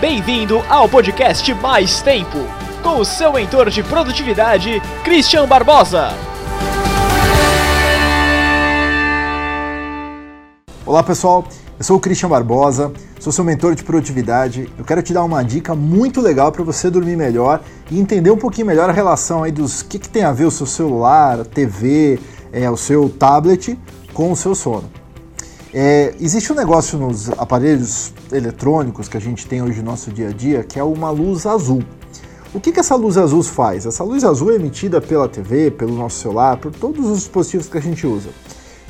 Bem-vindo ao podcast Mais Tempo, com o seu mentor de produtividade, Christian Barbosa. Olá pessoal, eu sou o Christian Barbosa, sou seu mentor de produtividade. Eu quero te dar uma dica muito legal para você dormir melhor e entender um pouquinho melhor a relação aí dos que, que tem a ver o seu celular, TV, é, o seu tablet com o seu sono. É, existe um negócio nos aparelhos eletrônicos que a gente tem hoje no nosso dia a dia que é uma luz azul. O que, que essa luz azul faz? Essa luz azul é emitida pela TV, pelo nosso celular, por todos os dispositivos que a gente usa.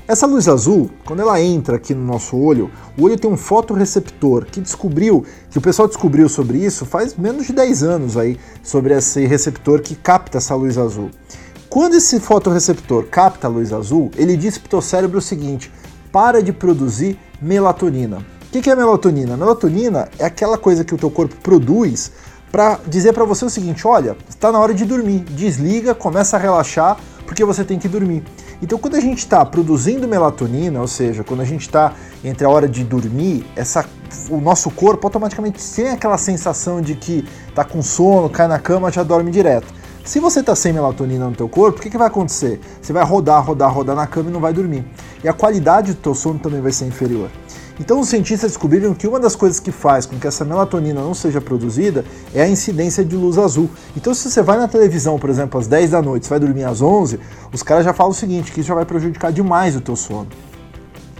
Essa luz azul, quando ela entra aqui no nosso olho, o olho tem um fotorreceptor que descobriu, que o pessoal descobriu sobre isso faz menos de 10 anos aí, sobre esse receptor que capta essa luz azul. Quando esse fotorreceptor capta a luz azul, ele diz para o teu cérebro o seguinte: para de produzir melatonina. O que é melatonina? Melatonina é aquela coisa que o teu corpo produz para dizer para você o seguinte: olha, está na hora de dormir, desliga, começa a relaxar, porque você tem que dormir. Então, quando a gente está produzindo melatonina, ou seja, quando a gente está entre a hora de dormir, essa, o nosso corpo automaticamente tem aquela sensação de que está com sono, cai na cama, já dorme direto. Se você está sem melatonina no teu corpo, o que, que vai acontecer? Você vai rodar, rodar, rodar na cama e não vai dormir. E a qualidade do teu sono também vai ser inferior. Então os cientistas descobriram que uma das coisas que faz com que essa melatonina não seja produzida é a incidência de luz azul. Então se você vai na televisão, por exemplo, às 10 da noite, você vai dormir às 11, os caras já falam o seguinte, que isso já vai prejudicar demais o teu sono.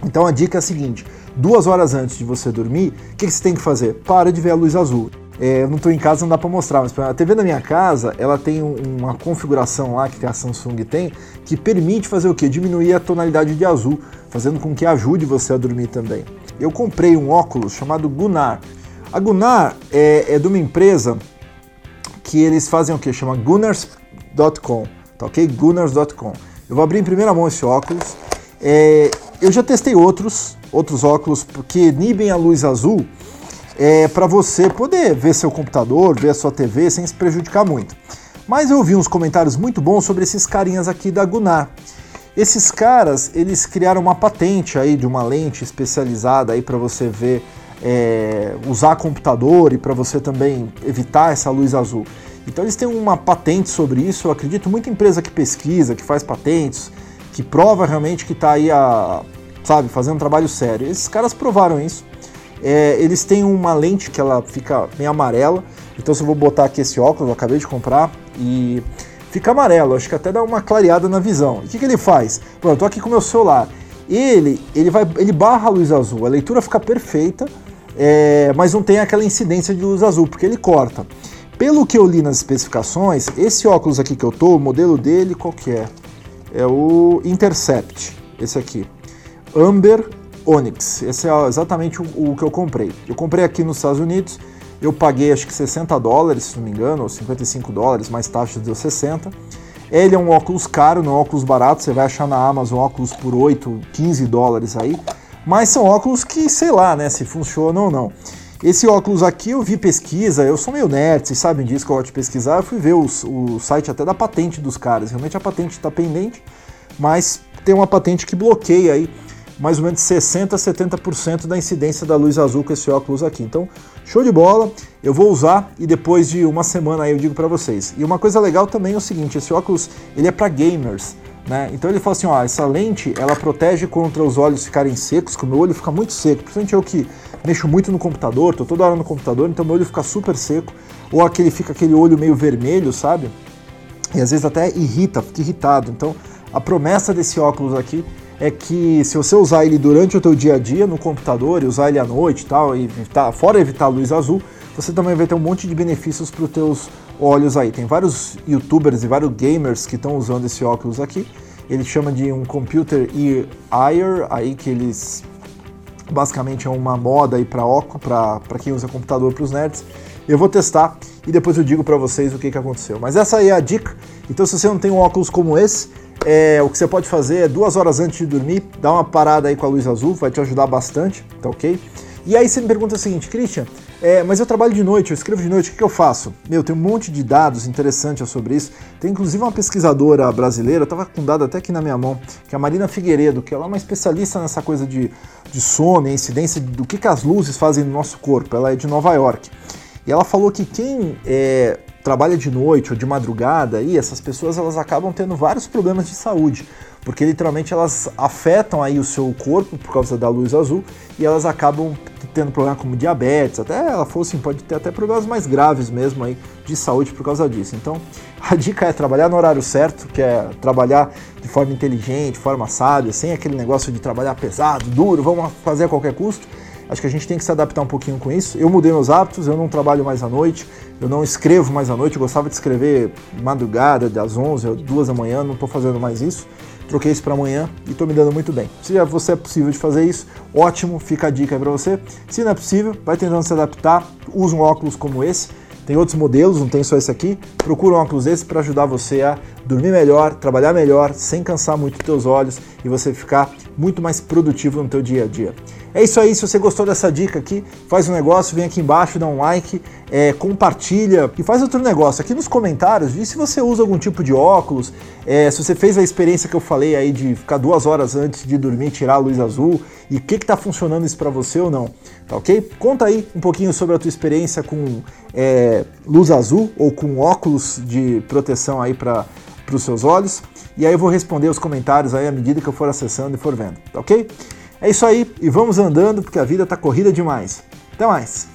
Então a dica é a seguinte, duas horas antes de você dormir, o que, que você tem que fazer? Para de ver a luz azul. É, eu não estou em casa, não dá para mostrar, mas a TV da minha casa, ela tem uma configuração lá que a Samsung tem, que permite fazer o quê? Diminuir a tonalidade de azul, fazendo com que ajude você a dormir também. Eu comprei um óculos chamado Gunnar. A Gunnar é, é de uma empresa que eles fazem o quê? Chama Gunnars.com, tá ok? Gunnars.com. Eu vou abrir em primeira mão esse óculos. É, eu já testei outros, outros óculos que inibem a luz azul, é, para você poder ver seu computador, ver a sua TV sem se prejudicar muito. Mas eu vi uns comentários muito bons sobre esses carinhas aqui da Gunnar. Esses caras, eles criaram uma patente aí de uma lente especializada aí para você ver, é, usar computador e para você também evitar essa luz azul. Então eles têm uma patente sobre isso. Eu acredito muita empresa que pesquisa, que faz patentes, que prova realmente que está aí a, sabe, fazendo um trabalho sério. Esses caras provaram isso. É, eles têm uma lente que ela fica meio amarela. Então se eu vou botar aqui esse óculos, eu acabei de comprar e fica amarelo. Acho que até dá uma clareada na visão. O que, que ele faz? Pronto, tô aqui com o meu celular. Ele, ele, vai, ele barra a luz azul. A leitura fica perfeita, é, mas não tem aquela incidência de luz azul, porque ele corta. Pelo que eu li nas especificações, esse óculos aqui que eu tô, o modelo dele, qual que é? É o Intercept, esse aqui. Amber Onyx. Esse é exatamente o, o, que eu comprei. Eu comprei aqui nos Estados Unidos, eu paguei acho que 60 dólares, se não me engano, ou 55 dólares, mais taxa deu 60. Ele é um óculos caro, não é um óculos barato, você vai achar na Amazon óculos por 8, 15 dólares aí, mas são óculos que, sei lá, né, se funcionam ou não. Esse óculos aqui eu vi pesquisa, eu sou meio nerd, vocês sabem disso que eu gosto de pesquisar, eu fui ver o, o site até da patente dos caras, realmente a patente está pendente, mas tem uma patente que bloqueia aí mais ou menos 60% a 70% da incidência da luz azul com esse óculos aqui. Então, show de bola, eu vou usar e depois de uma semana aí eu digo para vocês. E uma coisa legal também é o seguinte, esse óculos ele é para gamers, né? Então ele fala assim, ó, essa lente ela protege contra os olhos ficarem secos, que o meu olho fica muito seco, principalmente eu que mexo muito no computador, tô toda hora no computador, então meu olho fica super seco, ou aquele fica aquele olho meio vermelho, sabe? E às vezes até irrita, fica irritado. Então, a promessa desse óculos aqui é que se você usar ele durante o teu dia a dia no computador e usar ele à noite e tal, e evitar, fora evitar a luz azul, você também vai ter um monte de benefícios para os teus olhos aí. Tem vários youtubers e vários gamers que estão usando esse óculos aqui. Ele chama de um computer ear, aí que eles basicamente é uma moda aí para óculos, para quem usa computador para os nerds. Eu vou testar e depois eu digo para vocês o que, que aconteceu. Mas essa aí é a dica. Então se você não tem um óculos como esse, é, o que você pode fazer é duas horas antes de dormir, dar uma parada aí com a luz azul, vai te ajudar bastante, tá ok? E aí você me pergunta o seguinte, Christian, é, mas eu trabalho de noite, eu escrevo de noite, o que, eu faço? Meu, tem um monte de dados interessantes sobre isso. Tem inclusive uma pesquisadora brasileira, estava com dado até aqui na minha mão, que é a Marina Figueiredo, que ela é uma especialista nessa coisa de, de sono e incidência do que, que as luzes fazem no nosso corpo. Ela é de Nova York. E ela falou que quem é, trabalha de noite ou de madrugada, aí, essas pessoas elas acabam tendo vários problemas de saúde, porque literalmente elas afetam aí o seu corpo por causa da luz azul e elas acabam tendo problema como diabetes, até ela falou assim, pode ter até problemas mais graves mesmo aí de saúde por causa disso. Então, a dica é trabalhar no horário certo, que é trabalhar de forma inteligente, de forma sábia, sem aquele negócio de trabalhar pesado, duro, vamos fazer a qualquer custo Acho que a gente tem que se adaptar um pouquinho com isso. Eu mudei meus hábitos, eu não trabalho mais à noite, eu não escrevo mais à noite, eu gostava de escrever madrugada, das 11 às 2 da manhã, não estou fazendo mais isso. Troquei isso para amanhã e estou me dando muito bem. Se você é possível de fazer isso, ótimo, fica a dica aí para você. Se não é possível, vai tentando se adaptar, usa um óculos como esse. Tem outros modelos, não tem só esse aqui. Procura um óculos desse para ajudar você a dormir melhor, trabalhar melhor, sem cansar muito os teus olhos e você ficar muito mais produtivo no teu dia a dia. É isso aí, se você gostou dessa dica aqui, faz um negócio, vem aqui embaixo, dá um like, é, compartilha e faz outro negócio. Aqui nos comentários, diz se você usa algum tipo de óculos, é, se você fez a experiência que eu falei aí de ficar duas horas antes de dormir, tirar a luz azul, e o que está funcionando isso para você ou não, tá ok? Conta aí um pouquinho sobre a tua experiência com é, luz azul ou com óculos de proteção aí para os seus olhos, e aí eu vou responder os comentários aí à medida que eu for acessando e for vendo, tá ok? É isso aí, e vamos andando porque a vida tá corrida demais. Até mais!